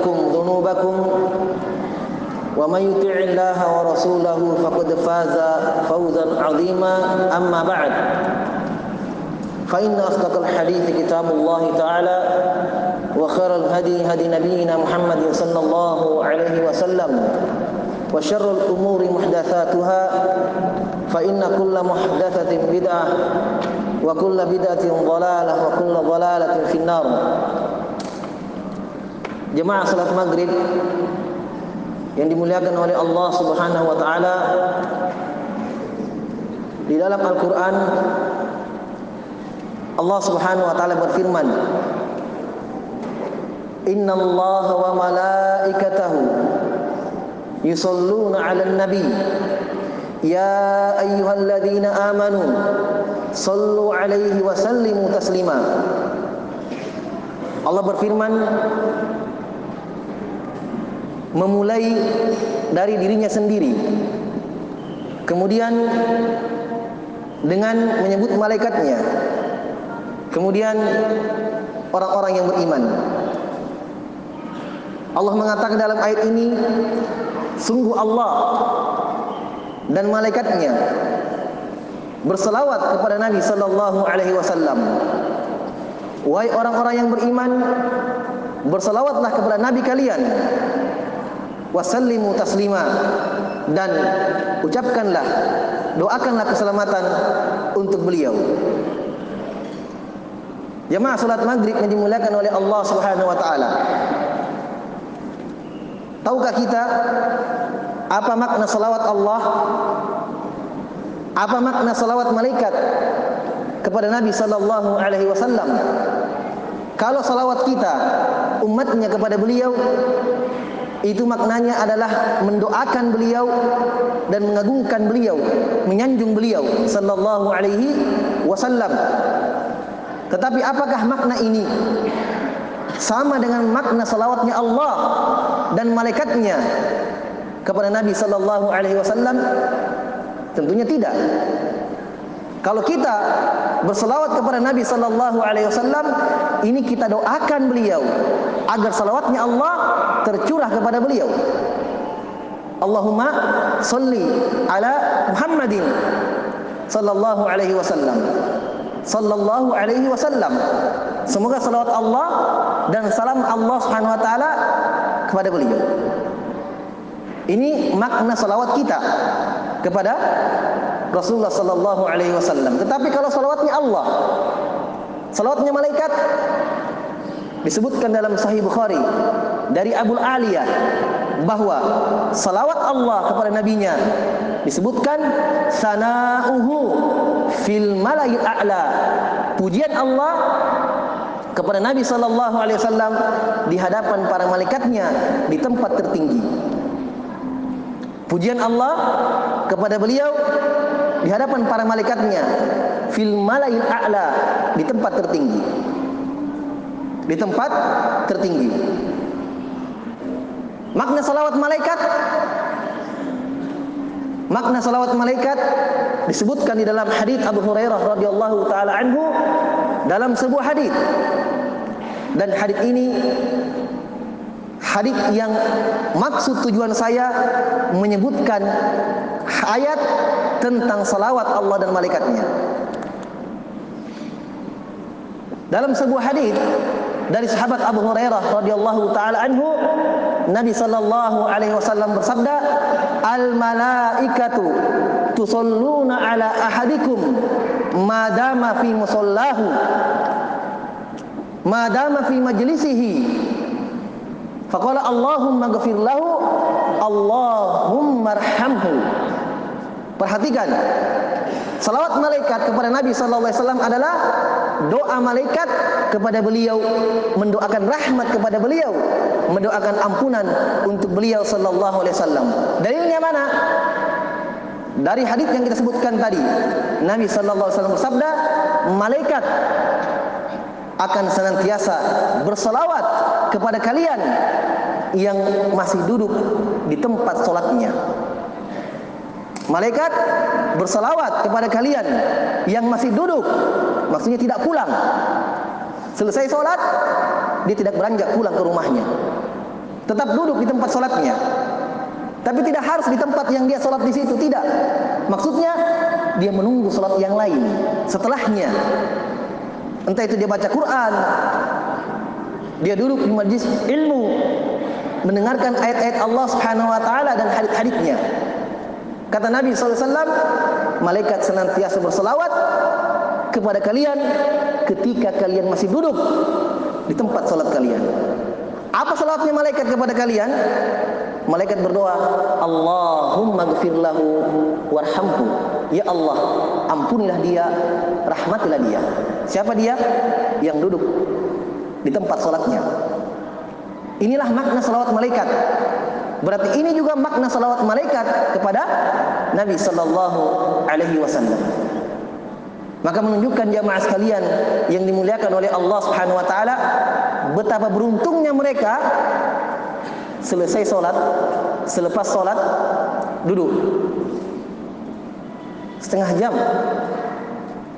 لكم ذنوبكم ومن يطع الله ورسوله فقد فاز فوزا عظيما. أما بعد فإن أصدق الحديث كتاب الله تعالى وخير الهدي هدي نبينا محمد صلى الله عليه وسلم وشر الأمور محدثاتها فإن كل محدثة بدعة وكل بدعة ضلالة وكل ضلالة في النار. Jemaah salat maghrib yang dimuliakan oleh Allah Subhanahu wa taala di dalam Al-Qur'an Allah Subhanahu wa taala berfirman Inna Allah wa malaikatahu yusalluna 'alan nabi ya ayyuhalladzina amanu sallu 'alaihi wa sallimu taslima. Allah berfirman memulai dari dirinya sendiri. Kemudian dengan menyebut malaikatnya. Kemudian orang-orang yang beriman. Allah mengatakan dalam ayat ini sungguh Allah dan malaikatnya berselawat kepada Nabi sallallahu alaihi wasallam. Wahai orang-orang yang beriman berselawatlah kepada nabi kalian wasallimu taslima. Dan ucapkanlah doakanlah keselamatan untuk beliau. Jemaah salat maghrib yang dimuliakan oleh Allah Subhanahu wa taala. Tahukah kita apa makna salawat Allah? Apa makna salawat malaikat kepada Nabi sallallahu alaihi wasallam? Kalau salawat kita umatnya kepada beliau itu maknanya adalah mendoakan beliau dan mengagungkan beliau, menyanjung beliau sallallahu alaihi wasallam. Tetapi apakah makna ini sama dengan makna salawatnya Allah dan malaikatnya kepada Nabi sallallahu alaihi wasallam? Tentunya tidak. Kalau kita berselawat kepada Nabi sallallahu alaihi wasallam, ini kita doakan beliau agar salawatnya Allah tercurah kepada beliau. Allahumma salli ala Muhammadin sallallahu alaihi wasallam. Sallallahu alaihi wasallam. Semoga salawat Allah dan salam Allah Subhanahu wa taala kepada beliau. Ini makna salawat kita kepada Rasulullah sallallahu alaihi wasallam. Tetapi kalau salawatnya Allah, salawatnya malaikat disebutkan dalam Sahih Bukhari dari Abu Aliyah bahwa salawat Allah kepada nabinya disebutkan sanauhu fil malail a'la. Pujian Allah kepada Nabi sallallahu alaihi wasallam di hadapan para malaikatnya di tempat tertinggi. Pujian Allah kepada beliau di hadapan para malaikatnya fil malail a'la di tempat tertinggi. Di tempat tertinggi. Makna salawat malaikat Makna salawat malaikat disebutkan di dalam hadis Abu Hurairah radhiyallahu taala anhu dalam sebuah hadis. Dan hadis ini hadis yang maksud tujuan saya menyebutkan ayat tentang salawat Allah dan malaikatnya. Dalam sebuah hadis dari sahabat Abu Hurairah radhiyallahu taala anhu Nabi sallallahu alaihi wasallam bersabda al malaikatu tusalluna ala ahadikum madama fi musallahu madama fi majlisihi faqala Allahumma ghfir lahu Allahumma arhamhu. Perhatikan salawat malaikat kepada Nabi wasallam adalah doa malaikat kepada beliau mendoakan rahmat kepada beliau mendoakan ampunan untuk beliau wasallam. Dalilnya mana? Dari hadis yang kita sebutkan tadi Nabi wasallam bersabda malaikat akan senantiasa berselawat kepada kalian yang masih duduk di tempat solatnya Malaikat bersalawat kepada kalian yang masih duduk, maksudnya tidak pulang. Selesai sholat, dia tidak beranjak pulang ke rumahnya. Tetap duduk di tempat sholatnya. Tapi tidak harus di tempat yang dia sholat di situ, tidak. Maksudnya dia menunggu sholat yang lain setelahnya. Entah itu dia baca Quran, dia duduk di majlis ilmu, mendengarkan ayat-ayat Allah Subhanahu wa taala dan hadis-hadisnya. Kata Nabi SAW, malaikat senantiasa berselawat kepada kalian ketika kalian masih duduk di tempat salat kalian. Apa salawatnya malaikat kepada kalian? Malaikat berdoa, Allahumma gfir lahu warhamhu. Ya Allah, ampunilah dia, rahmatilah dia. Siapa dia? Yang duduk di tempat salatnya. Inilah makna salawat malaikat. Berarti ini juga makna salawat malaikat kepada Nabi sallallahu alaihi wasallam. Maka menunjukkan jamaah sekalian yang dimuliakan oleh Allah Subhanahu wa taala betapa beruntungnya mereka selesai salat, selepas salat duduk setengah jam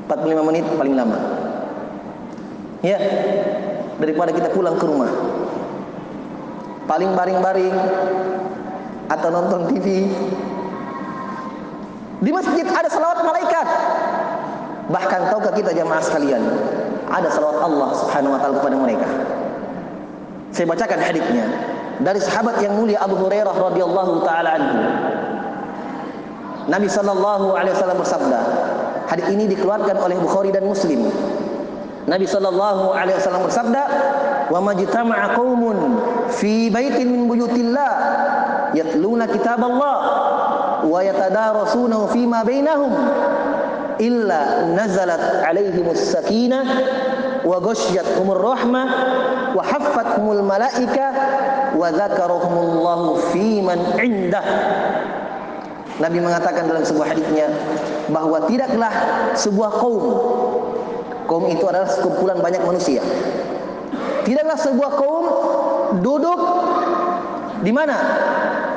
45 menit paling lama. Ya, daripada kita pulang ke rumah. Paling baring-baring atau nonton TV. Di masjid ada salawat malaikat. Bahkan tahukah kita jamaah sekalian, ada salawat Allah Subhanahu wa taala kepada mereka. Saya bacakan hadisnya dari sahabat yang mulia Abu Hurairah radhiyallahu taala anhu. Nabi sallallahu alaihi wasallam bersabda, hadis ini dikeluarkan oleh Bukhari dan Muslim. Nabi sallallahu alaihi wasallam bersabda, "Wa majtama'a qaumun fi baitin min buyutillah yatluna kitaballah wa yatadarasunahu fima bainahum illa nazalat alaihimus sakinah wa ghasyiyatuhumur rahmah wa haffathumul malaika wa dzakarahumullahu fi man indah. Nabi mengatakan dalam sebuah hadisnya bahwa tidaklah sebuah kaum kaum itu adalah sekumpulan banyak manusia tidaklah sebuah kaum duduk di mana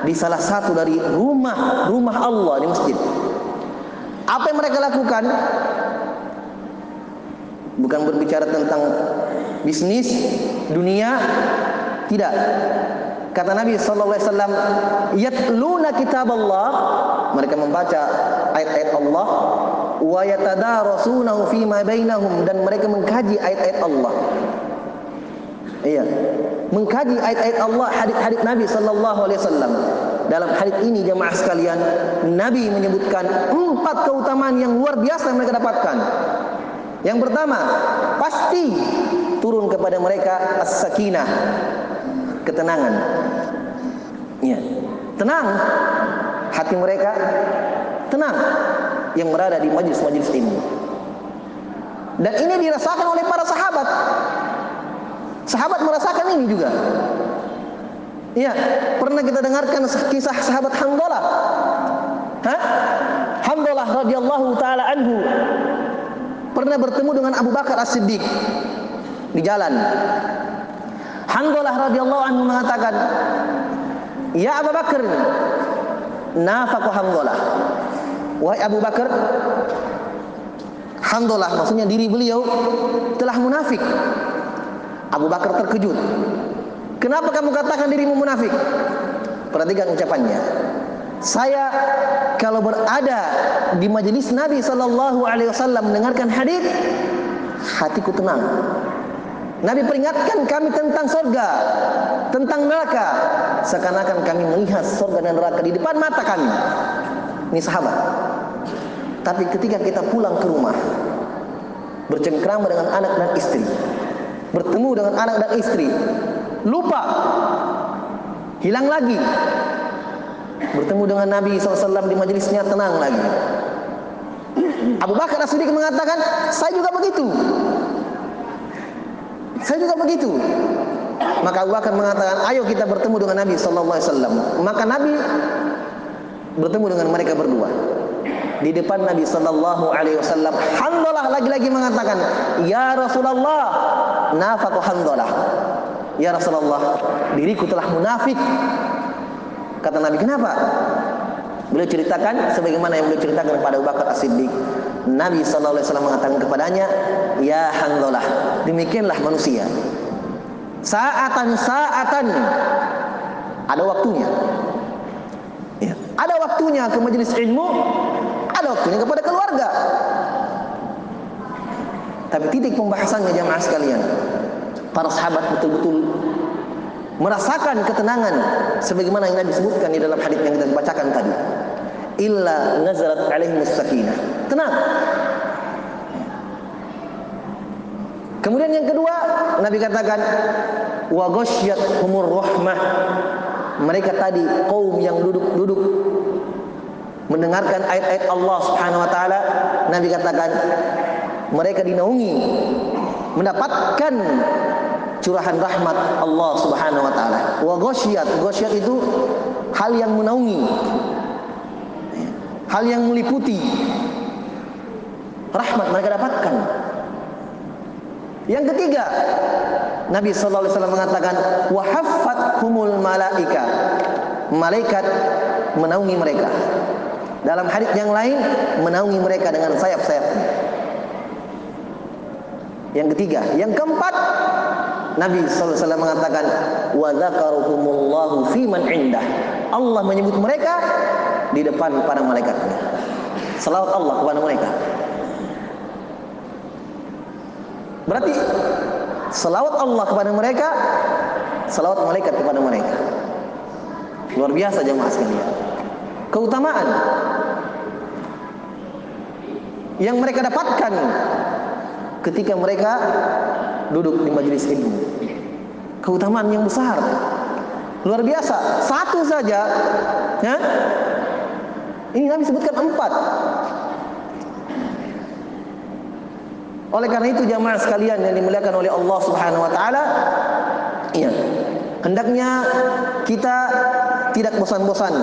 di salah satu dari rumah rumah Allah di masjid apa yang mereka lakukan? Bukan berbicara tentang bisnis, dunia, tidak. Kata Nabi sallallahu alaihi wasallam, "Yatluna kitab Allah." Mereka membaca ayat-ayat Allah, "Wa yatadarasunahu fima bainahum" dan mereka mengkaji ayat-ayat Allah. Iya. Mengkaji ayat-ayat Allah, hadis-hadis Nabi sallallahu alaihi wasallam. Dalam hadis ini jemaah sekalian, Nabi menyebutkan empat keutamaan yang luar biasa yang mereka dapatkan. Yang pertama, pasti turun kepada mereka as-sakinah, ketenangan. Ya. Tenang hati mereka, tenang yang berada di majlis-majlis ilmu. Dan ini dirasakan oleh para sahabat. Sahabat merasakan ini juga. Iya, pernah kita dengarkan kisah sahabat Hamdalah. Hah? Hamdalah radhiyallahu taala anhu pernah bertemu dengan Abu Bakar As-Siddiq di jalan. Hamdalah radhiyallahu anhu mengatakan, "Ya Abu Bakar, nafaqu Hamdalah." Wahai Abu Bakar, Hamdalah maksudnya diri beliau telah munafik. Abu Bakar terkejut. Kenapa kamu katakan dirimu munafik? Perhatikan ucapannya. Saya kalau berada di majelis Nabi sallallahu alaihi wasallam mendengarkan hadis, hatiku tenang. Nabi peringatkan kami tentang surga, tentang neraka. Seakan-akan kami melihat surga dan neraka di depan mata kami. Ini sahabat. Tapi ketika kita pulang ke rumah, bercengkrama dengan anak dan istri, bertemu dengan anak dan istri, lupa hilang lagi. Bertemu dengan Nabi SAW di majelisnya tenang lagi. Abu Bakar As-Siddiq mengatakan saya juga begitu. Saya juga begitu. Maka Abu Bakar mengatakan ayo kita bertemu dengan Nabi SAW maka Nabi bertemu dengan mereka berdua di depan Nabi sallallahu alaihi wasallam Handalah lagi-lagi mengatakan ya Rasulullah nafaqu Handalah Ya Rasulullah, diriku telah munafik. Kata Nabi, kenapa? Beliau ceritakan sebagaimana yang beliau ceritakan kepada Abu Bakar As-Siddiq. Nabi sallallahu alaihi wasallam mengatakan kepadanya, "Ya Hanzalah, demikianlah manusia. Saatan saatan Ada waktunya. Ya. Ada waktunya ke majelis ilmu, ada waktunya kepada keluarga. Tapi titik pembahasannya jamaah sekalian, para sahabat betul-betul merasakan ketenangan sebagaimana yang Nabi sebutkan di dalam hadis yang kita bacakan tadi. Illa nazalat alaihi sakinah. Tenang. Kemudian yang kedua, Nabi katakan wa humur rahmah. Mereka tadi kaum yang duduk-duduk mendengarkan ayat-ayat Allah Subhanahu wa taala, Nabi katakan mereka dinaungi mendapatkan curahan rahmat Allah Subhanahu wa taala. Wa ghasyiyat, ghasyiyat itu hal yang menaungi. Hal yang meliputi rahmat mereka dapatkan. Yang ketiga, Nabi sallallahu alaihi wasallam mengatakan wa humul malaika. Malaikat menaungi mereka. Dalam hadis yang lain menaungi mereka dengan sayap-sayapnya. Yang ketiga, yang keempat, Nabi SAW mengatakan, wa dzakaruhumullahu fi man indah. Allah menyebut mereka di depan para malaikatnya. Salawat Allah kepada mereka. Berarti salawat Allah kepada mereka, salawat malaikat kepada mereka. Luar biasa jemaah sekalian. Keutamaan yang mereka dapatkan ketika mereka duduk di majelis ilmu. Keutamaan yang besar. Luar biasa. Satu saja. Ya? Ini Nabi sebutkan empat. Oleh karena itu jamaah sekalian yang dimuliakan oleh Allah Subhanahu wa taala, iya. Hendaknya kita tidak bosan-bosan.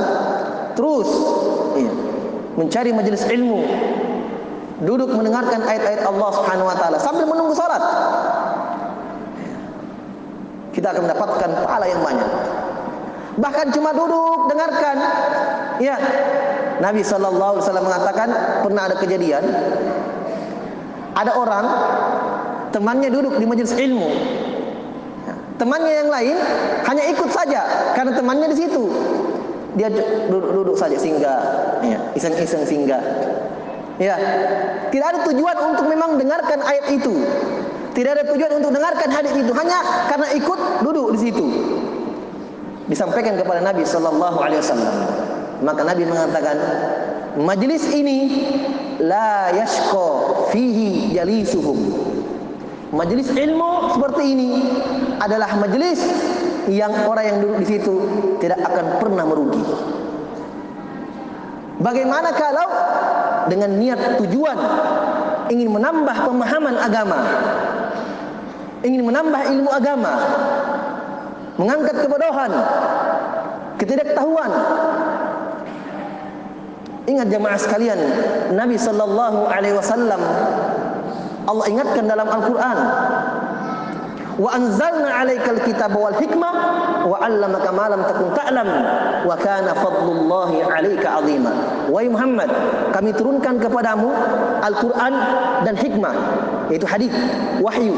Terus iya, mencari majelis ilmu, duduk mendengarkan ayat-ayat Allah Subhanahu wa taala sambil menunggu salat. Kita akan mendapatkan pahala yang banyak. Bahkan cuma duduk dengarkan. Ya. Nabi sallallahu alaihi wasallam mengatakan pernah ada kejadian ada orang temannya duduk di majelis ilmu. Temannya yang lain hanya ikut saja karena temannya di situ. Dia duduk-duduk saja singgah, ya, iseng-iseng singgah. Ya. Tidak ada tujuan untuk memang dengarkan ayat itu. Tidak ada tujuan untuk dengarkan hadis itu hanya karena ikut duduk di situ. Disampaikan kepada Nabi sallallahu alaihi wasallam. Maka Nabi mengatakan, majlis ini la yashqa fihi jalisuhum. Majlis ilmu seperti ini adalah majlis yang orang yang duduk di situ tidak akan pernah merugi. Bagaimana kalau dengan niat tujuan. Ingin menambah pemahaman agama, ingin menambah ilmu agama, mengangkat kebodohan, ketidaktahuan. Ingat jemaah sekalian, Nabi sallallahu alaihi wasallam Allah ingatkan dalam Al-Qur'an wa anzalna 'alaikal kitaba wal hikmah wa 'allamaka ma lam takun ta'lam wa kana fadlullahi 'alaika 'azima. Wahai Muhammad kami turunkan kepadamu Al-Qur'an dan hikmah yaitu hadis wahyu.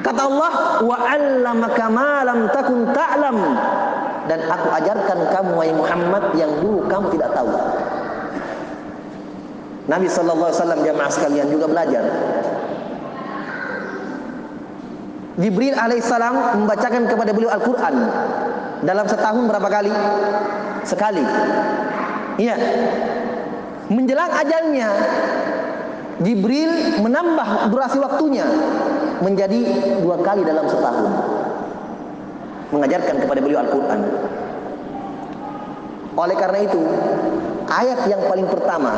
Kata Allah wa 'allamaka ma lam takun ta'lam. Dan aku ajarkan kamu wahai Muhammad yang dulu kamu tidak tahu. Nabi sallallahu alaihi wasallam jamaah sekalian juga belajar Jibril alaihissalam membacakan kepada beliau Al-Quran dalam setahun berapa kali? Sekali. Iya. Menjelang ajalnya, Jibril menambah durasi waktunya menjadi dua kali dalam setahun. Mengajarkan kepada beliau Al-Quran. Oleh karena itu, ayat yang paling pertama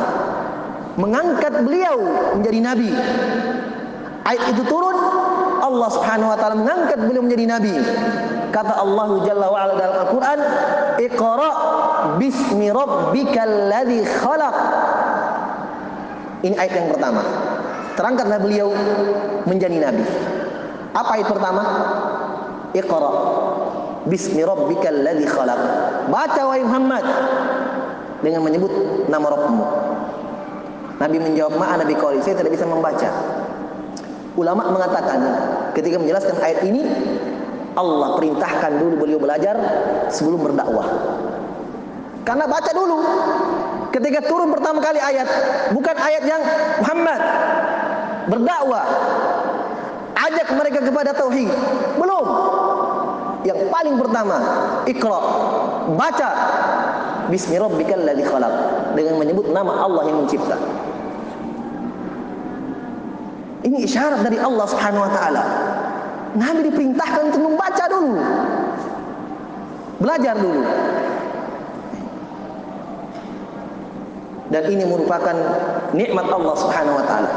mengangkat beliau menjadi nabi. Ayat itu turun Allah Subhanahu wa taala mengangkat beliau menjadi nabi. Kata Allah Jalla wa ala dalam Al-Qur'an, "Iqra bismi rabbikal ladzi khalaq." Ini ayat yang pertama. Terangkatlah beliau menjadi nabi. Apa ayat pertama? Iqra bismi rabbikal ladzi khalaq. Baca wahai Muhammad dengan menyebut nama Rabbmu. Nabi menjawab, "Ma Nabi qauli, saya tidak bisa membaca." Ulama mengatakan ketika menjelaskan ayat ini Allah perintahkan dulu beliau belajar sebelum berdakwah. Karena baca dulu. Ketika turun pertama kali ayat, bukan ayat yang Muhammad berdakwah, ajak mereka kepada tauhid. Belum. Yang paling pertama, Iqra. Baca Bismi rabbikal ladzi khalaq dengan menyebut nama Allah yang mencipta. Ini isyarat dari Allah Subhanahu wa taala. Nabi diperintahkan untuk membaca dulu. Belajar dulu. Dan ini merupakan nikmat Allah Subhanahu wa taala.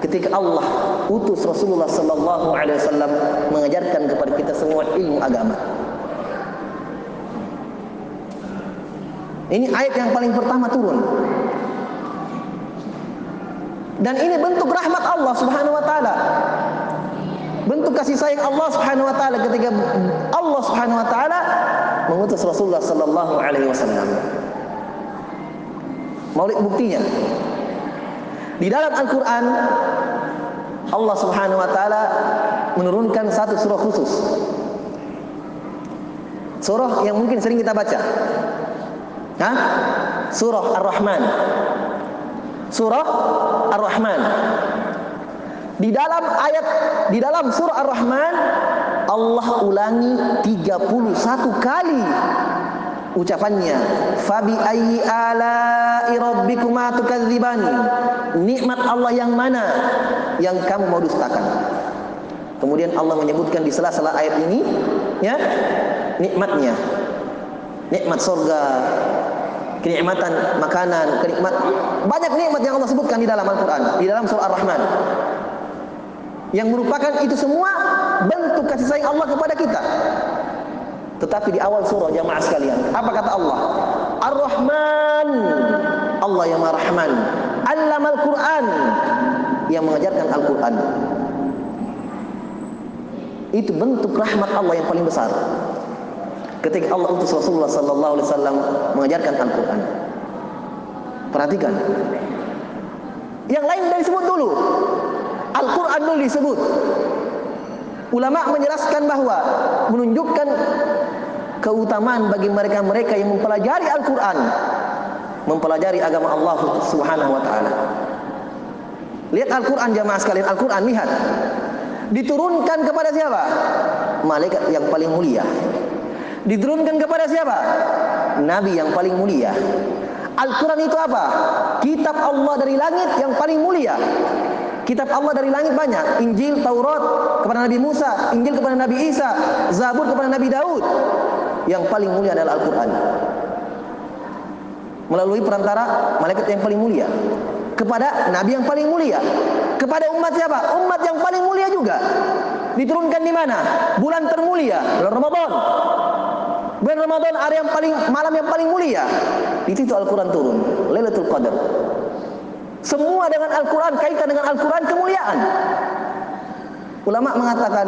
Ketika Allah utus Rasulullah sallallahu alaihi wasallam mengajarkan kepada kita semua ilmu agama. Ini ayat yang paling pertama turun. Dan ini bentuk rahmat Allah Subhanahu wa taala. Bentuk kasih sayang Allah Subhanahu wa taala ketika Allah Subhanahu wa taala mengutus Rasulullah sallallahu alaihi wasallam. Maulid buktinya. Di dalam Al-Qur'an Allah Subhanahu wa taala menurunkan satu surah khusus. Surah yang mungkin sering kita baca. Hah? Surah Ar-Rahman. Surah Ar-Rahman. Di dalam ayat di dalam surah Ar-Rahman Allah ulangi 31 kali ucapannya. Fabi ayyi ala'i rabbikuma tukadziban nikmat Allah yang mana yang kamu mau dustakan? Kemudian Allah menyebutkan di sela-sela ayat ini ya nikmatnya. Nikmat surga kenikmatan makanan kenikmat banyak nikmat yang Allah sebutkan di dalam Al-Qur'an di dalam surah Ar-Rahman yang merupakan itu semua bentuk kasih sayang Allah kepada kita tetapi di awal surah jamaah sekalian, apa kata Allah? Ar-Rahman, Allah yang Ar-Rahman. Allamal Quran, yang mengajarkan Al-Quran. Itu bentuk rahmat Allah yang paling besar. Ketika Allah utus Rasulullah sallallahu alaihi wasallam mengajarkan Al-Quran. Perhatikan. Yang lain dari disebut dulu. Al-Quran dulu disebut. Ulama menjelaskan bahwa menunjukkan keutamaan bagi mereka-mereka yang mempelajari Al-Quran, mempelajari agama Allah Subhanahu Wa Taala. Lihat Al-Quran jamaah sekalian, Al-Quran lihat diturunkan kepada siapa? Malaikat yang paling mulia. Diturunkan kepada siapa? Nabi yang paling mulia. Al-Quran itu apa? Kitab Allah dari langit yang paling mulia. Kitab Allah dari langit banyak. Injil, Taurat kepada Nabi Musa, Injil kepada Nabi Isa, Zabur kepada Nabi Daud. Yang paling mulia adalah Al-Quran. Melalui perantara malaikat yang paling mulia. Kepada Nabi yang paling mulia. Kepada umat siapa? Umat yang paling mulia juga. Diturunkan di mana? Bulan termulia, bulan Ramadan. Bulan Ramadan hari yang paling malam yang paling mulia. Di situ Al-Quran turun. Lailatul Qadar. Semua dengan Al-Quran, kaitan dengan Al-Quran kemuliaan. Ulama mengatakan,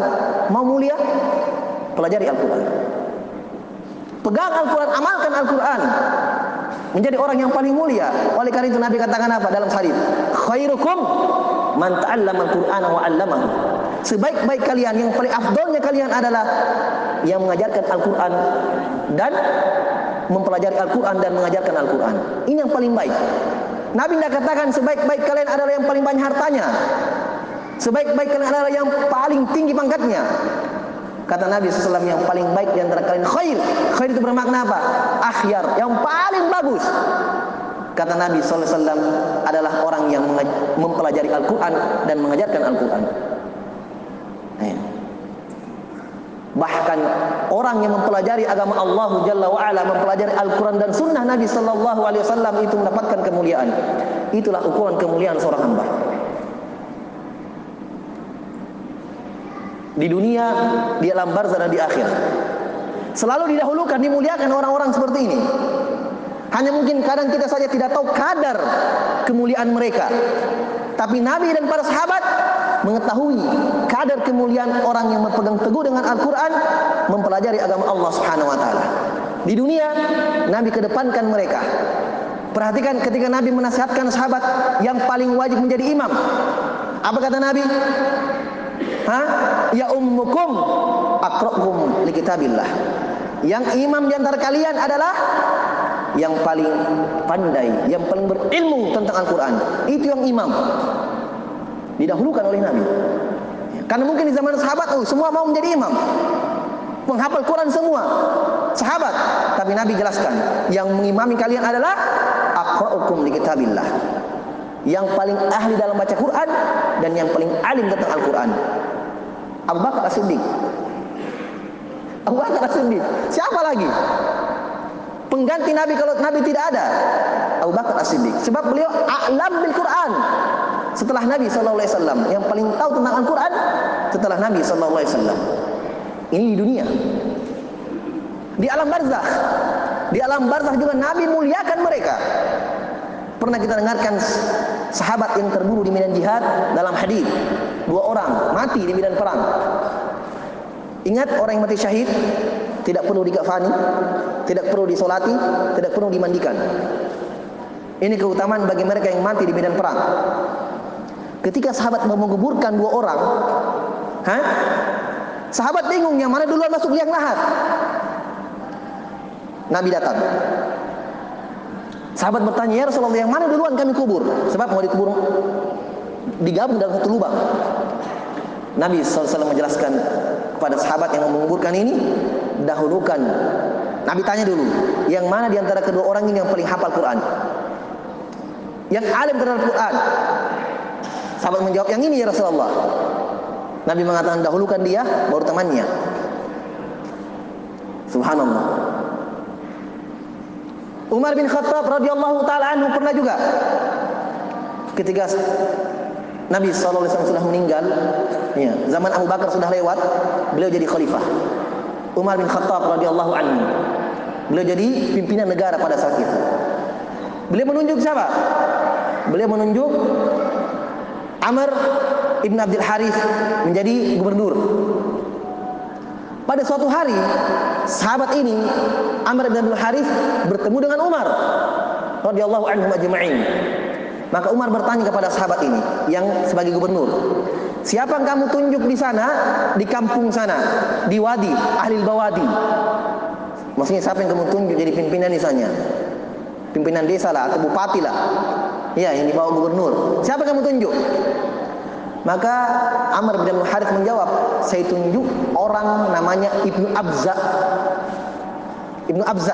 mau mulia, pelajari Al-Quran. Pegang Al-Quran, amalkan Al-Quran. Menjadi orang yang paling mulia. Oleh karena itu Nabi katakan apa dalam hadis? Khairukum man ta'allama Al-Qur'ana wa 'allamahu. Sebaik-baik kalian, yang paling afdolnya kalian adalah yang mengajarkan Al-Quran dan mempelajari Al-Quran dan mengajarkan Al-Quran. Ini yang paling baik. Nabi tidak katakan sebaik-baik kalian adalah yang paling banyak hartanya. Sebaik-baik kalian adalah yang paling tinggi pangkatnya. Kata Nabi SAW yang paling baik di antara kalian khair. Khair itu bermakna apa? Akhyar, yang paling bagus. Kata Nabi SAW adalah orang yang mempelajari Al-Quran dan mengajarkan Al-Quran. Bahkan orang yang mempelajari agama Allah Jalla wa'ala, mempelajari Al-Quran dan Sunnah Nabi Sallallahu Alaihi Wasallam itu mendapatkan kemuliaan. Itulah ukuran kemuliaan seorang hamba. Di dunia, di alam barzah dan di akhir. Selalu didahulukan, dimuliakan orang-orang seperti ini. Hanya mungkin kadang kita saja tidak tahu kadar kemuliaan mereka. Tapi Nabi dan para sahabat mengetahui kemuliaan orang yang berpegang teguh dengan Al-Quran, mempelajari agama Allah Subhanahu Wa Taala. Di dunia, Nabi kedepankan mereka. Perhatikan ketika Nabi menasihatkan sahabat yang paling wajib menjadi imam. Apa kata Nabi? Hah? Ya ummukum aqra'ukum likitabillah. Yang imam di antara kalian adalah yang paling pandai, yang paling berilmu tentang Al-Qur'an. Itu yang imam. Didahulukan oleh Nabi. Karena mungkin di zaman sahabat oh, semua mau menjadi imam. Menghafal Quran semua. Sahabat, tapi Nabi jelaskan, yang mengimami kalian adalah aqra'ukum likitabillah. Yang paling ahli dalam baca Quran dan yang paling alim tentang Al-Quran. Abu Bakar As-Siddiq. Abu Bakar As-Siddiq. Siapa lagi? Pengganti Nabi kalau Nabi tidak ada. Abu Bakar As-Siddiq. Sebab beliau a'lam bil Quran. Setelah Nabi wasallam yang paling tahu tentang Al-Quran setelah Nabi wasallam. Ini di dunia. Di alam barzakh. Di alam barzakh juga Nabi muliakan mereka. Pernah kita dengarkan sahabat yang terbunuh di medan jihad dalam hadis. Dua orang mati di medan perang. Ingat orang yang mati syahid tidak perlu dikafani, tidak perlu disolati, tidak perlu dimandikan. Ini keutamaan bagi mereka yang mati di medan perang. Ketika sahabat mau menguburkan dua orang, ha? sahabat bingung yang mana duluan masuk liang lahat. Nabi datang. Sahabat bertanya, "Ya Rasulullah, yang mana duluan kami kubur?" Sebab mau dikubur digabung dalam satu lubang. Nabi SAW menjelaskan kepada sahabat yang mau menguburkan ini, dahulukan. Nabi tanya dulu, yang mana di antara kedua orang ini yang paling hafal Quran? Yang alim terhadap Quran. Sahabat menjawab, yang ini ya Rasulullah. Nabi mengatakan, dahulukan dia, baru temannya. Subhanallah. Umar bin Khattab radhiyallahu taala anhu pernah juga ketika Nabi SAW sudah meninggal, ya, zaman Abu Bakar sudah lewat, beliau jadi khalifah. Umar bin Khattab radhiyallahu anhu. Beliau jadi pimpinan negara pada saat itu. Beliau menunjuk siapa? Beliau menunjuk Amr ibn Abdul Harith menjadi gubernur. Pada suatu hari, sahabat ini Amr bin Abdul Harith bertemu dengan Umar radhiyallahu anhu ajma'in. Maka Umar bertanya kepada sahabat ini yang sebagai gubernur, "Siapa yang kamu tunjuk di sana, di kampung sana, di wadi, ahli bawadi?" Maksudnya siapa yang kamu tunjuk jadi pimpinan di sana? Pimpinan desa lah atau bupati lah. Ya, yang dibawa gubernur. Siapa kamu tunjuk? Maka Amr bin Harith menjawab, saya tunjuk orang namanya Ibnu Abza. Ibnu Abza.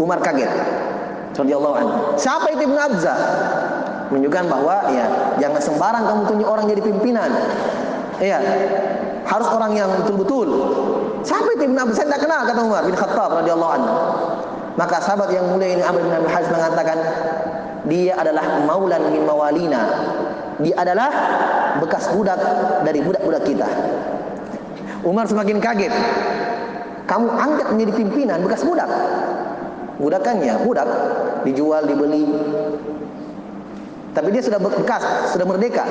Umar kaget. Radhiyallahu anhu. Siapa itu Ibnu Abza? Menunjukkan bahwa ya jangan sembarang kamu tunjuk orang jadi pimpinan. Iya. Harus orang yang betul-betul. Siapa itu Ibnu Abza? Saya tidak kenal kata Umar bin Khattab radhiyallahu anhu. Maka sahabat yang mulia ini Amr bin Harith mengatakan dia adalah maulan min mawalina dia adalah bekas budak dari budak-budak kita. Umar semakin kaget. Kamu angkat menjadi pimpinan bekas budak. Budakannya, budak dijual, dibeli. Tapi dia sudah bekas, sudah merdeka.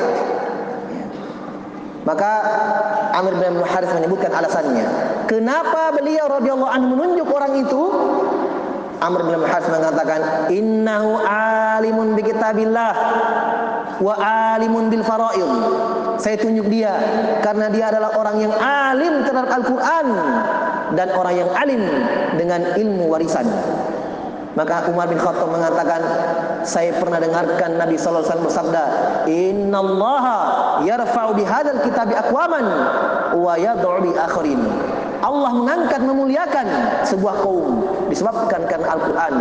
Maka Amir bin Harith menyebutkan alasannya. Kenapa beliau radhiyallahu anhu menunjuk orang itu? Amr bin Harith mengatakan, "Innahu alimun bi kitabillah wa alimun bil faraid. Saya tunjuk dia karena dia adalah orang yang alim terhadap Al-Qur'an dan orang yang alim dengan ilmu warisan. Maka Umar bin Khattab mengatakan, saya pernah dengarkan Nabi sallallahu alaihi wasallam bersabda, "Innallaha yarfa'u bihadzal kitabi aqwaman wa yad'u bi akharin." Allah mengangkat memuliakan sebuah kaum disebabkan karena Al-Qur'an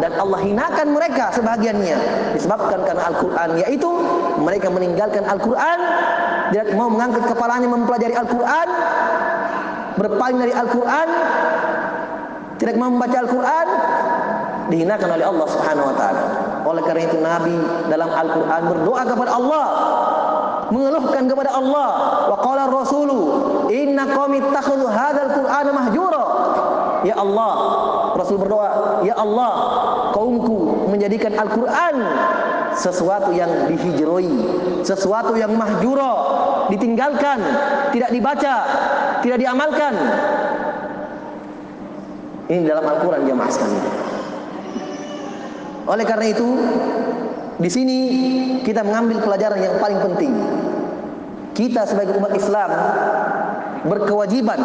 dan Allah hinakan mereka sebahagiannya. Disebabkan karena Al-Qur'an yaitu mereka meninggalkan Al-Qur'an tidak mau mengangkat kepalanya mempelajari Al-Qur'an berpaling dari Al-Qur'an tidak mau membaca Al-Qur'an dihinakan oleh Allah Subhanahu wa taala. Oleh karena itu Nabi dalam Al-Qur'an berdoa kepada Allah mengeluhkan kepada Allah. Wa qala rasulu inna qaumi ittakhadhu hadzal qur'ana mahjura ya Allah Rasul berdoa ya Allah kaumku menjadikan Al-Qur'an sesuatu yang dihijroi sesuatu yang mahjura ditinggalkan tidak dibaca tidak diamalkan ini dalam Al-Qur'an jemaah sekalian oleh karena itu di sini kita mengambil pelajaran yang paling penting. Kita sebagai umat Islam berkewajiban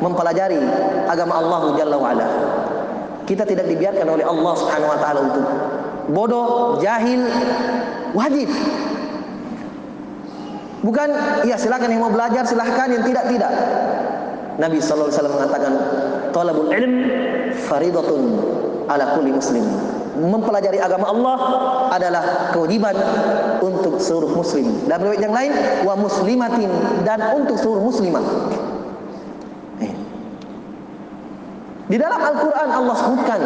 mempelajari agama Allah Jalla wa'ala. Kita tidak dibiarkan oleh Allah Subhanahu wa taala untuk bodoh, jahil, wajib. Bukan ya silakan yang mau belajar silahkan yang tidak tidak. Nabi sallallahu alaihi wasallam mengatakan talabul ilm faridatun ala kulli muslim. Mempelajari agama Allah adalah kewajiban untuk seluruh muslim. Dan riwayat yang lain wa muslimatin dan untuk seluruh muslimah. Di dalam Al-Quran Allah sebutkan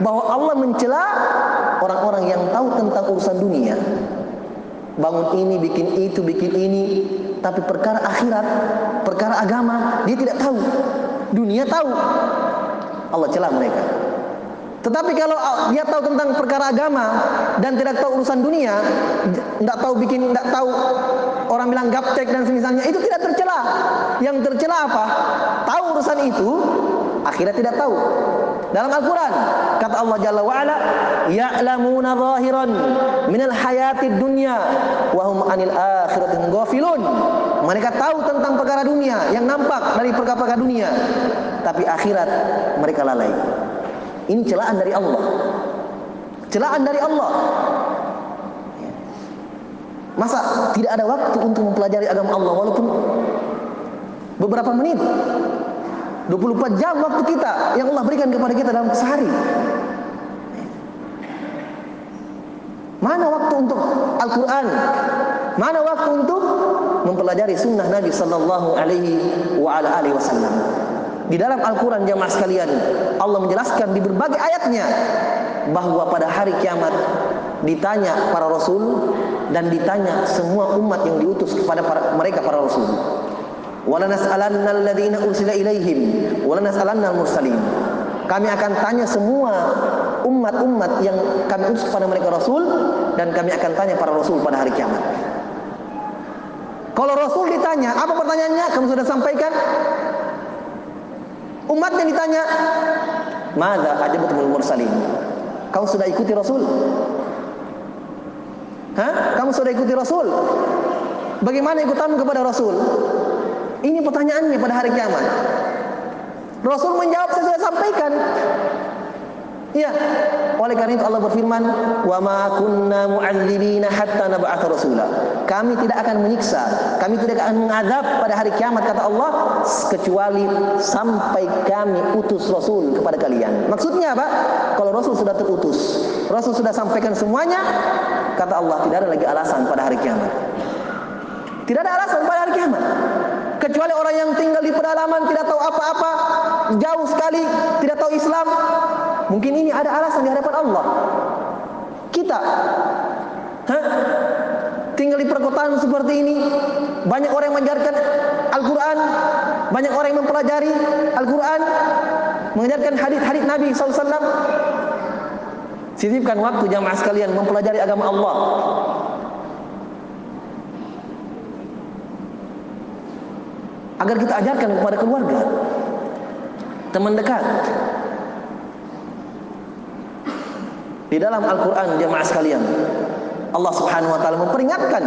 bahwa Allah mencela orang-orang yang tahu tentang urusan dunia. Bangun ini, bikin itu, bikin ini, tapi perkara akhirat, perkara agama dia tidak tahu. Dunia tahu. Allah celah mereka. Tetapi kalau dia tahu tentang perkara agama dan tidak tahu urusan dunia, tidak tahu bikin, tidak tahu orang bilang gaptek dan semisalnya, itu tidak tercela. Yang tercela apa? Tahu urusan itu, akhirat tidak tahu. Dalam Al-Quran kata Allah Jalla wa'ala ya'lamuna zahiran minal hayati dunya wahum anil akhiratin ghafilun. Mereka tahu tentang perkara dunia yang nampak dari perkara-perkara dunia tapi akhirat mereka lalai. Ini celaan dari Allah. Celaan dari Allah. Masa tidak ada waktu untuk mempelajari agama Allah walaupun beberapa menit 24 jam waktu kita yang Allah berikan kepada kita dalam sehari. Mana waktu untuk Al-Quran? Mana waktu untuk mempelajari sunnah Nabi Sallallahu Alaihi Wasallam? Di dalam Al-Quran jamaah sekalian, Allah menjelaskan di berbagai ayatnya bahwa pada hari kiamat ditanya para rasul dan ditanya semua umat yang diutus kepada para, mereka para rasul. Wala nas'alanna alladziina ursila ilaihim wala nas'alanna mursalin kami akan tanya semua umat-umat yang kami utus kepada mereka rasul dan kami akan tanya para rasul pada hari kiamat kalau rasul ditanya apa pertanyaannya kamu sudah sampaikan umat yang ditanya Mada ajabatul mursalin Kau sudah ikuti Rasul? Hah? Kamu sudah ikuti Rasul? Bagaimana ikutanmu kepada Rasul? Ini pertanyaannya pada hari kiamat. Rasul menjawab saya sudah sampaikan. Iya. Oleh karena itu Allah berfirman, "Wa ma kunna mu'adzibina hatta nab'atha rasula." Kami tidak akan menyiksa, kami tidak akan mengadab pada hari kiamat kata Allah kecuali sampai kami utus rasul kepada kalian. Maksudnya apa? Kalau rasul sudah terutus, rasul sudah sampaikan semuanya, kata Allah tidak ada lagi alasan pada hari kiamat. Tidak ada alasan pada hari kiamat kecuali orang yang tinggal di pedalaman tidak tahu apa-apa, jauh sekali tidak tahu Islam. Mungkin ini ada alasan di hadapan Allah. Kita huh? tinggal di perkotaan seperti ini, banyak orang yang mengajarkan Al-Quran, banyak orang yang mempelajari Al-Quran, mengajarkan hadis-hadis Nabi SAW. Sisipkan waktu jamaah sekalian mempelajari agama Allah. Agar kita ajarkan kepada keluarga, teman dekat. Di dalam Al-Quran jemaah sekalian, Allah Subhanahu Wa Taala memperingatkan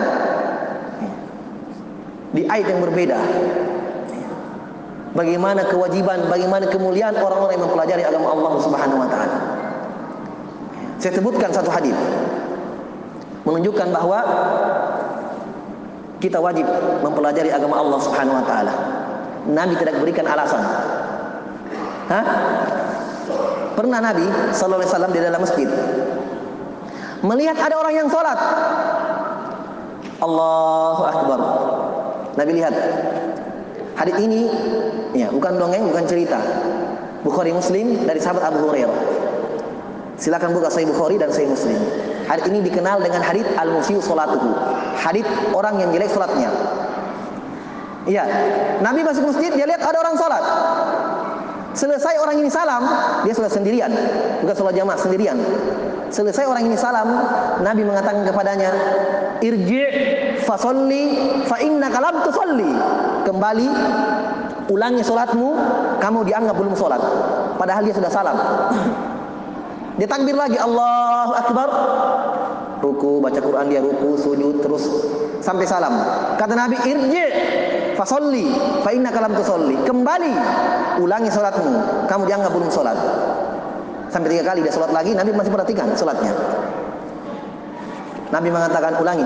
di ayat yang berbeda. Bagaimana kewajiban, bagaimana kemuliaan orang-orang yang mempelajari agama Allah Subhanahu Wa Taala. Saya sebutkan satu hadis menunjukkan bahwa kita wajib mempelajari agama Allah Subhanahu wa taala. Nabi tidak berikan alasan. Hah? Pernah Nabi sallallahu alaihi wasallam di dalam masjid melihat ada orang yang salat. Allahu akbar. Nabi lihat. Hadis ini ya, bukan dongeng, bukan cerita. Bukhari Muslim dari sahabat Abu Hurairah. Silakan buka Sahih Bukhari dan Sahih Muslim. Hadis ini dikenal dengan hadis al-musiu salatuhu. Hadis orang yang jelek salatnya. Iya. Nabi masuk masjid dia lihat ada orang salat. Selesai orang ini salam, dia salat sendirian, bukan salat jamaah sendirian. Selesai orang ini salam, Nabi mengatakan kepadanya, "Irji' fasolli fa innaka lam tusalli." Kembali ulangi salatmu, kamu dianggap belum salat. Padahal dia sudah salam. Dia takbir lagi Allahu Akbar. Ruku, baca Quran dia ruku, sujud terus sampai salam. Kata Nabi, "Irji." fasolli fa innaka lam tusolli. Kembali ulangi salatmu. Kamu dianggap belum salat. Sampai tiga kali dia salat lagi, Nabi masih perhatikan salatnya. Nabi mengatakan ulangi.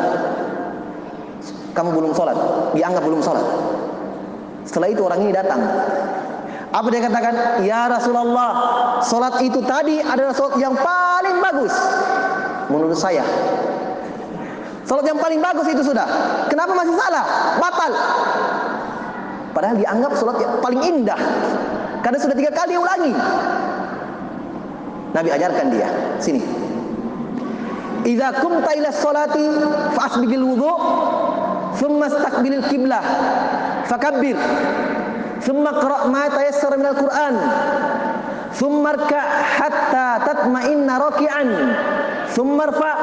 Kamu belum salat, dianggap belum salat. Setelah itu orang ini datang. Apa dia katakan? Ya Rasulullah, salat itu tadi adalah salat yang paling bagus menurut saya. Salat yang paling bagus itu sudah. Kenapa masih salah? Batal. Padahal dianggap salat yang paling indah. Karena sudah tiga kali ulangi. Nabi ajarkan dia. Sini. Idza kumta ila salati fa'asbigil wudu, thumma istaqbilil qiblah, fakabbir. Thumma qra' ma tayassara minal Qur'an. Thumma rka' hatta tatma'inna raki'an. Thumma rfa'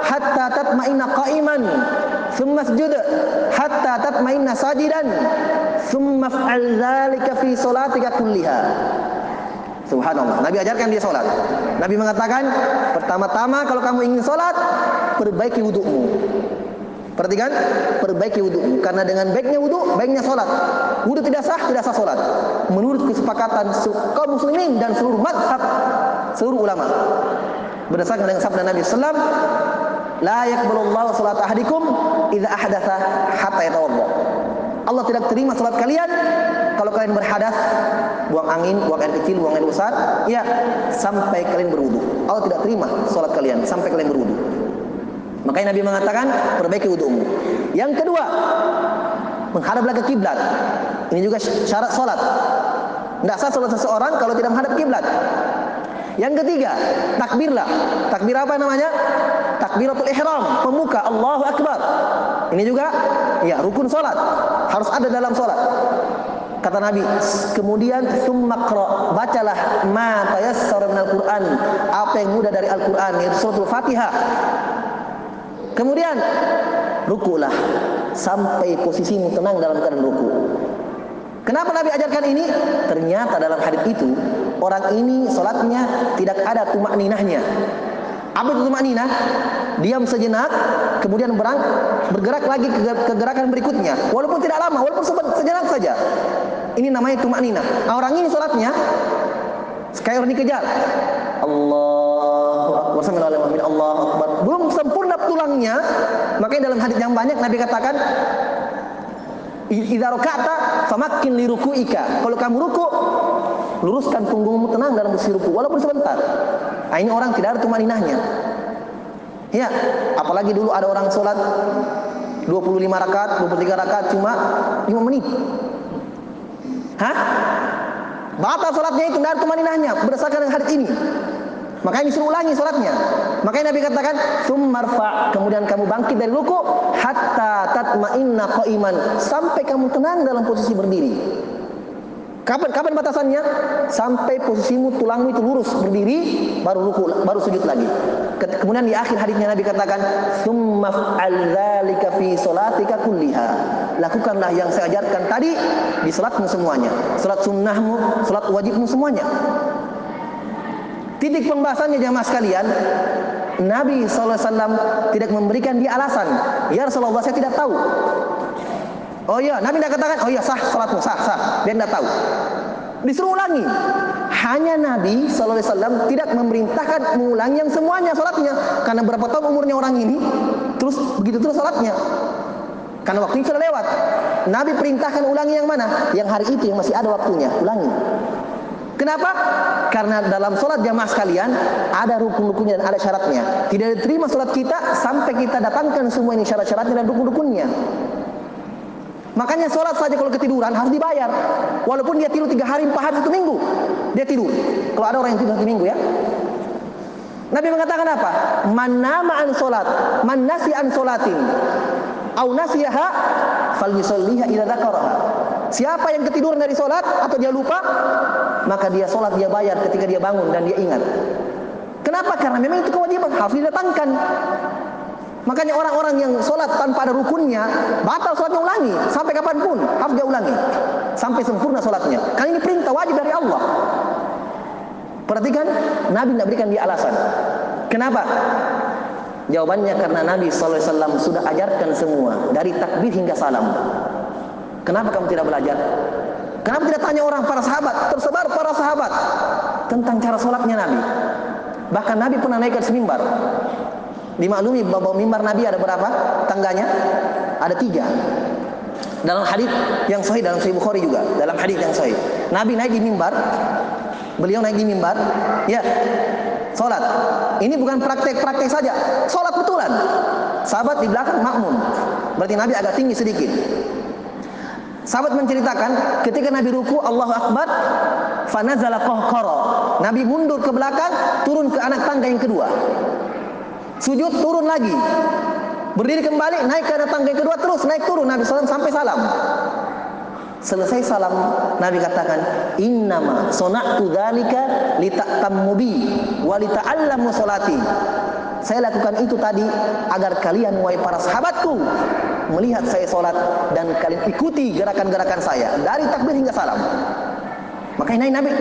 hatta tatma'inna qa'iman. Thumma sujud hatta tatma'inna sajidan. Thumma fa'al dzalika fi salatika kulliha. Subhanallah. Nabi ajarkan dia sholat. Nabi mengatakan, pertama-tama kalau kamu ingin sholat, perbaiki wudhumu. Perhatikan, perbaiki wudhu. Karena dengan baiknya wudhu, baiknya sholat. Wudhu tidak sah, tidak sah sholat. Menurut kesepakatan kaum muslimin dan seluruh madhab, seluruh ulama. Berdasarkan dengan sabda Nabi Sallam, La yakbalullahu salat ahadikum idza ahdatha hatta yatawadda. Allah tidak terima salat kalian kalau kalian berhadas, buang angin, buang air kecil, buang air besar, ya sampai kalian berwudu. Allah tidak terima salat kalian sampai kalian berwudu. Makanya Nabi mengatakan perbaiki wudumu. Yang kedua, menghadaplah ke kiblat. Ini juga syarat salat. Tidak sah salat seseorang kalau tidak menghadap kiblat. Yang ketiga, takbirlah. Takbir apa namanya? Takbiratul ihram, pemuka Allahu Akbar. Ini juga ya rukun salat. Harus ada dalam salat. Kata Nabi, kemudian summakro bacalah ma tayassara minal Quran, apa yang mudah dari Al-Qur'an, yaitu suratul Fatihah. Kemudian rukulah sampai posisimu tenang dalam keadaan ruku. Kenapa Nabi ajarkan ini? Ternyata dalam hadis itu orang ini sholatnya tidak ada tumak ninahnya. Apa itu tumak ninah? Diam sejenak, kemudian berang, bergerak lagi ke, ke gerakan berikutnya. Walaupun tidak lama, walaupun sejenak saja. Ini namanya tumak ninah. Nah, orang ini sholatnya kayak orang dikejar. Allahu Akbar. Allah Akbar. Belum sempurna tulangnya. Makanya dalam hadis yang banyak Nabi katakan Idza raka'ta famakin li ruku'ika. Kalau kamu ruku, luruskan punggungmu tenang dalam posisi ruku walaupun sebentar. Nah, ini orang tidak ada tumaninahnya. Ya, apalagi dulu ada orang sholat 25 rakaat, 23 rakaat cuma 5 menit. Hah? Batal sholatnya itu tidak ada tumaninahnya berdasarkan hadis ini. Makanya disuruh ulangi sholatnya. Makanya Nabi katakan, "Tsummarfa", kemudian kamu bangkit dari ruku hatta tatma'inna qa'iman, sampai kamu tenang dalam posisi berdiri. Kapan kapan batasannya? Sampai posisimu tulangmu itu lurus berdiri, baru ruku, baru sujud lagi. Kemudian di akhir hadisnya Nabi katakan, "Tsumma fa'al dzalika fi salatika kulliha." Lakukanlah yang saya ajarkan tadi di salatmu semuanya. Salat sunnahmu, salat wajibmu semuanya. Titik pembahasannya jamaah sekalian, Nabi SAW tidak memberikan dia alasan. Ya Rasulullah saya tidak tahu. Oh iya, Nabi tidak katakan, oh iya sah salatmu, sah, sah. Dia tidak tahu. Disuruh ulangi. Hanya Nabi SAW tidak memerintahkan mengulangi yang semuanya salatnya. Karena berapa tahun umurnya orang ini, terus begitu terus salatnya. Karena waktunya sudah lewat. Nabi perintahkan ulangi yang mana? Yang hari itu yang masih ada waktunya, ulangi. Kenapa? Karena dalam sholat jamaah sekalian ada rukun-rukunnya dan ada syaratnya. Tidak diterima sholat kita sampai kita datangkan semua ini syarat-syaratnya dan rukun-rukunnya. Makanya sholat saja kalau ketiduran harus dibayar. Walaupun dia tidur tiga hari, empat hari, satu minggu. Dia tidur. Kalau ada orang yang tidur satu minggu ya. Nabi mengatakan apa? Man nama an sholat, man nasi an sholatin, au nasiyaha, fal yusalliha ila dzakaraha. Siapa yang ketiduran dari sholat atau dia lupa, maka dia sholat dia bayar ketika dia bangun dan dia ingat. Kenapa? Karena memang itu kewajiban harus didatangkan. Makanya orang-orang yang sholat tanpa ada rukunnya batal sholatnya ulangi sampai kapan pun harus dia ulangi sampai sempurna sholatnya. Karena ini perintah wajib dari Allah. Perhatikan, Nabi tidak berikan dia alasan. Kenapa? Jawabannya karena Nabi SAW sudah ajarkan semua dari takbir hingga salam. Kenapa kamu tidak belajar? Kenapa tidak tanya orang para sahabat? Tersebar para sahabat tentang cara sholatnya Nabi. Bahkan Nabi pernah naik ke mimbar. Dimaklumi bahwa mimbar Nabi ada berapa tangganya? Ada tiga. Dalam hadis yang sahih dalam Sahih Bukhari juga, dalam hadis yang sahih. Nabi naik di mimbar, beliau naik di mimbar, ya, sholat. Ini bukan praktek-praktek saja, sholat betulan. Sahabat di belakang makmum, berarti Nabi agak tinggi sedikit. Sahabat menceritakan ketika Nabi ruku Allahu Akbar fanazala qahqara. Nabi mundur ke belakang, turun ke anak tangga yang kedua. Sujud turun lagi. Berdiri kembali, naik ke anak tangga yang kedua terus naik turun Nabi SAW sampai salam. Selesai salam Nabi katakan innama sona'tu dzalika lita'tammu bi wa lita'allamu salati. Saya lakukan itu tadi agar kalian wahai para sahabatku melihat saya sholat dan kalian ikuti gerakan-gerakan saya dari takbir hingga salam. Maka ini Nabi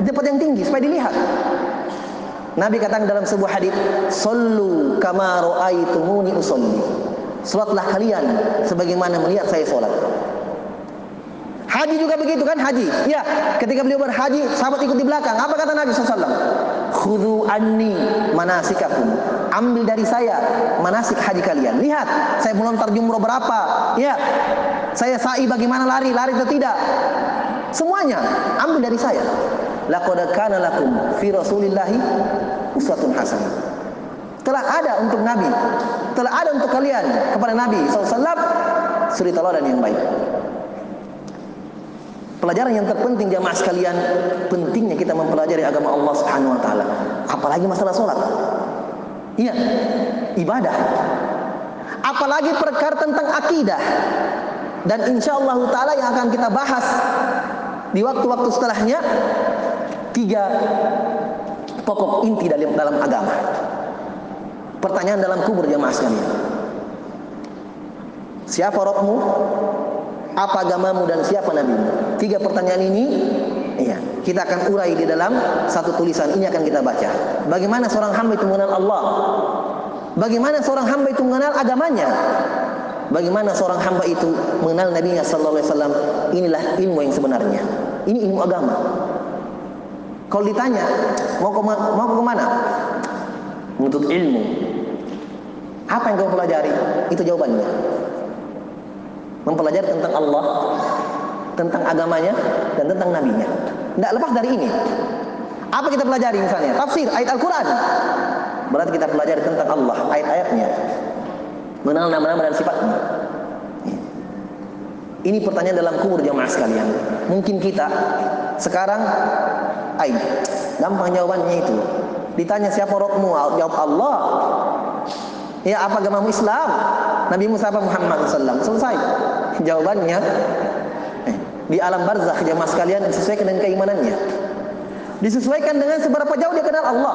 di tempat yang tinggi supaya dilihat. Nabi katakan dalam sebuah hadis, "Sallu kama raaitumuni usolli." Salatlah kalian sebagaimana melihat saya salat. Haji juga begitu kan haji. Ya, ketika beliau berhaji, sahabat ikut di belakang. Apa kata Nabi SAW? Khudhu anni manasikakum. Ambil dari saya manasik haji kalian. Lihat, saya melontar jumroh berapa. Ya, saya sa'i bagaimana lari, lari atau tidak. Semuanya ambil dari saya. Laqad kana lakum fi Rasulillahi uswatun hasanah. Telah ada untuk Nabi, telah ada untuk kalian kepada Nabi SAW suri teladan yang baik. Pelajaran yang terpenting jamaah sekalian, pentingnya kita mempelajari agama Allah Subhanahu wa taala. Apalagi masalah salat. Iya, ibadah. Apalagi perkara tentang akidah. Dan insya Allah taala yang akan kita bahas di waktu-waktu setelahnya tiga pokok inti dalam dalam agama. Pertanyaan dalam kubur jamaah sekalian. Siapa rohmu? Apa agamamu dan siapa nabimu? Tiga pertanyaan ini iya, kita akan urai di dalam satu tulisan ini akan kita baca. Bagaimana seorang hamba itu mengenal Allah? Bagaimana seorang hamba itu mengenal agamanya? Bagaimana seorang hamba itu mengenal Nabi sallallahu alaihi wasallam? Inilah ilmu yang sebenarnya. Ini ilmu agama. Kalau ditanya, mau ke mau ke mana? Menuntut ilmu. Apa yang kau pelajari? Itu jawabannya mempelajari tentang Allah, tentang agamanya dan tentang nabinya. Tidak lepas dari ini. Apa kita pelajari misalnya? Tafsir ayat Al-Quran. Berarti kita pelajari tentang Allah, ayat-ayatnya. Mengenal nama-nama dan sifatnya. Ini pertanyaan dalam kubur jamaah sekalian. Mungkin kita sekarang, ay, gampang jawabannya itu. Ditanya siapa rohmu? Jawab Allah. Ya apa agamamu Islam? Nabi Musa apa Muhammad SAW? Selesai. Jawabannya eh, di alam barzakh jamaah sekalian disesuaikan dengan keimanannya. Disesuaikan dengan seberapa jauh dia kenal Allah.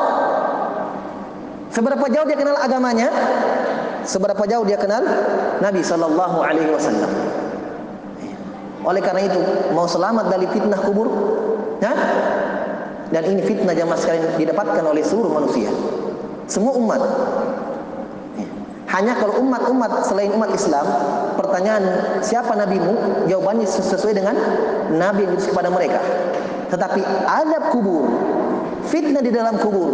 Seberapa jauh dia kenal agamanya, seberapa jauh dia kenal Nabi sallallahu alaihi wasallam. Oleh karena itu, mau selamat dari fitnah kubur, ya? Dan ini fitnah jamaah sekalian didapatkan oleh seluruh manusia. Semua umat hanya kalau umat-umat selain umat Islam, pertanyaan siapa nabimu? Jawabannya sesuai dengan nabi yang diutus kepada mereka. Tetapi adab kubur, fitnah di dalam kubur,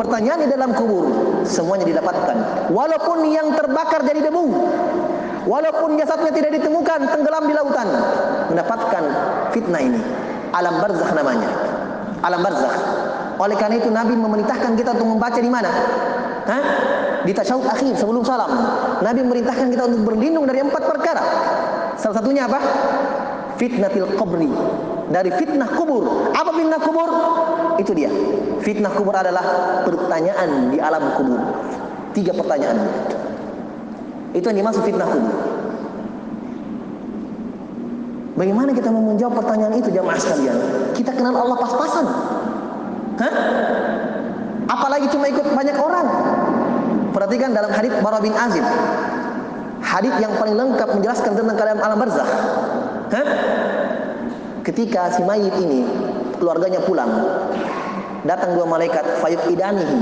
pertanyaan di dalam kubur, semuanya didapatkan. Walaupun yang terbakar jadi debu, walaupun jasadnya tidak ditemukan, tenggelam di lautan, mendapatkan fitnah ini. Alam barzakh namanya. Alam barzakh. Oleh karena itu Nabi memerintahkan kita untuk membaca di mana? Hah? Di tasyahud akhir sebelum salam. Nabi memerintahkan kita untuk berlindung dari empat perkara. Salah satunya apa? Fitnatil qabri. Dari fitnah kubur. Apa fitnah kubur? Itu dia. Fitnah kubur adalah pertanyaan di alam kubur. Tiga pertanyaan. Itu yang dimaksud fitnah kubur. Bagaimana kita mau menjawab pertanyaan itu jamaah sekalian? Kita kenal Allah pas-pasan. Hah? Apalagi cuma ikut banyak orang. Perhatikan dalam hadis Bara bin Azib. Hadis yang paling lengkap menjelaskan tentang keadaan alam barzakh. Hah? Ketika si mayit ini keluarganya pulang, datang dua malaikat fayub idanihi.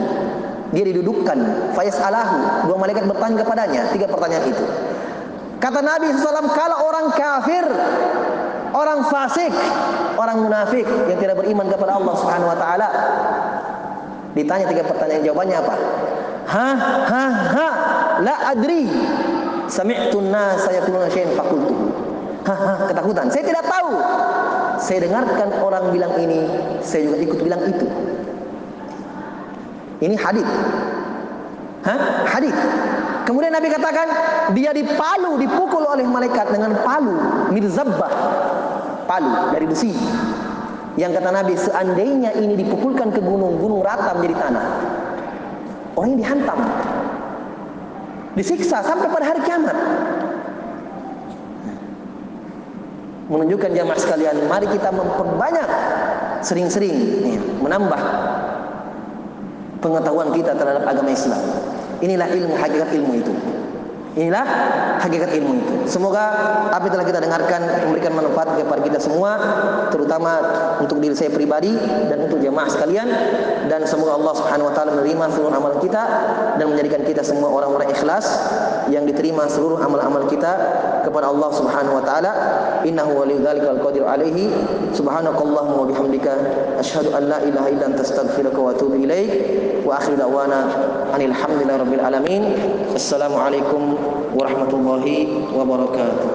Dia didudukkan, fayas alahu. Dua malaikat bertanya kepadanya, tiga pertanyaan itu. Kata Nabi SAW, kalau orang kafir, orang fasik, orang munafik yang tidak beriman kepada Allah Subhanahu Wa Taala, ditanya tiga pertanyaan jawabannya apa? Ha ha ha, la adri. Sami'tu an-nas yaquluna syai'an faqultu. Ha ha, ketakutan. Saya tidak tahu. Saya dengarkan orang bilang ini, saya juga ikut bilang itu. Ini hadis. Hah? Hadis. Kemudian Nabi katakan dia dipalu, dipukul oleh malaikat dengan palu, mirzabbah. Palu dari besi. Yang kata Nabi seandainya ini dipukulkan ke gunung, gunung rata menjadi tanah. Orang yang dihantam. Disiksa sampai pada hari kiamat. Menunjukkan jamaah sekalian, mari kita memperbanyak sering-sering menambah pengetahuan kita terhadap agama Islam. Inilah ilmu hakikat ilmu itu. Inilah hakikat ilmu itu. Semoga apa yang telah kita dengarkan memberikan manfaat kepada kita semua, terutama untuk diri saya pribadi dan untuk jemaah sekalian. Dan semoga Allah Subhanahu Wa Taala menerima seluruh amal kita dan menjadikan kita semua orang-orang ikhlas yang diterima seluruh amal-amal kita kepada Allah Subhanahu Wa Taala. Innahu waliyudzalika wal qadir alaihi. Subhanakallahumma wa bihamdika asyhadu an la ilaha illa anta astaghfiruka wa atubu ilaik. Wa akhiru da'wana anil hamdulillahi rabbil alamin. ورحمة الله وبركاته.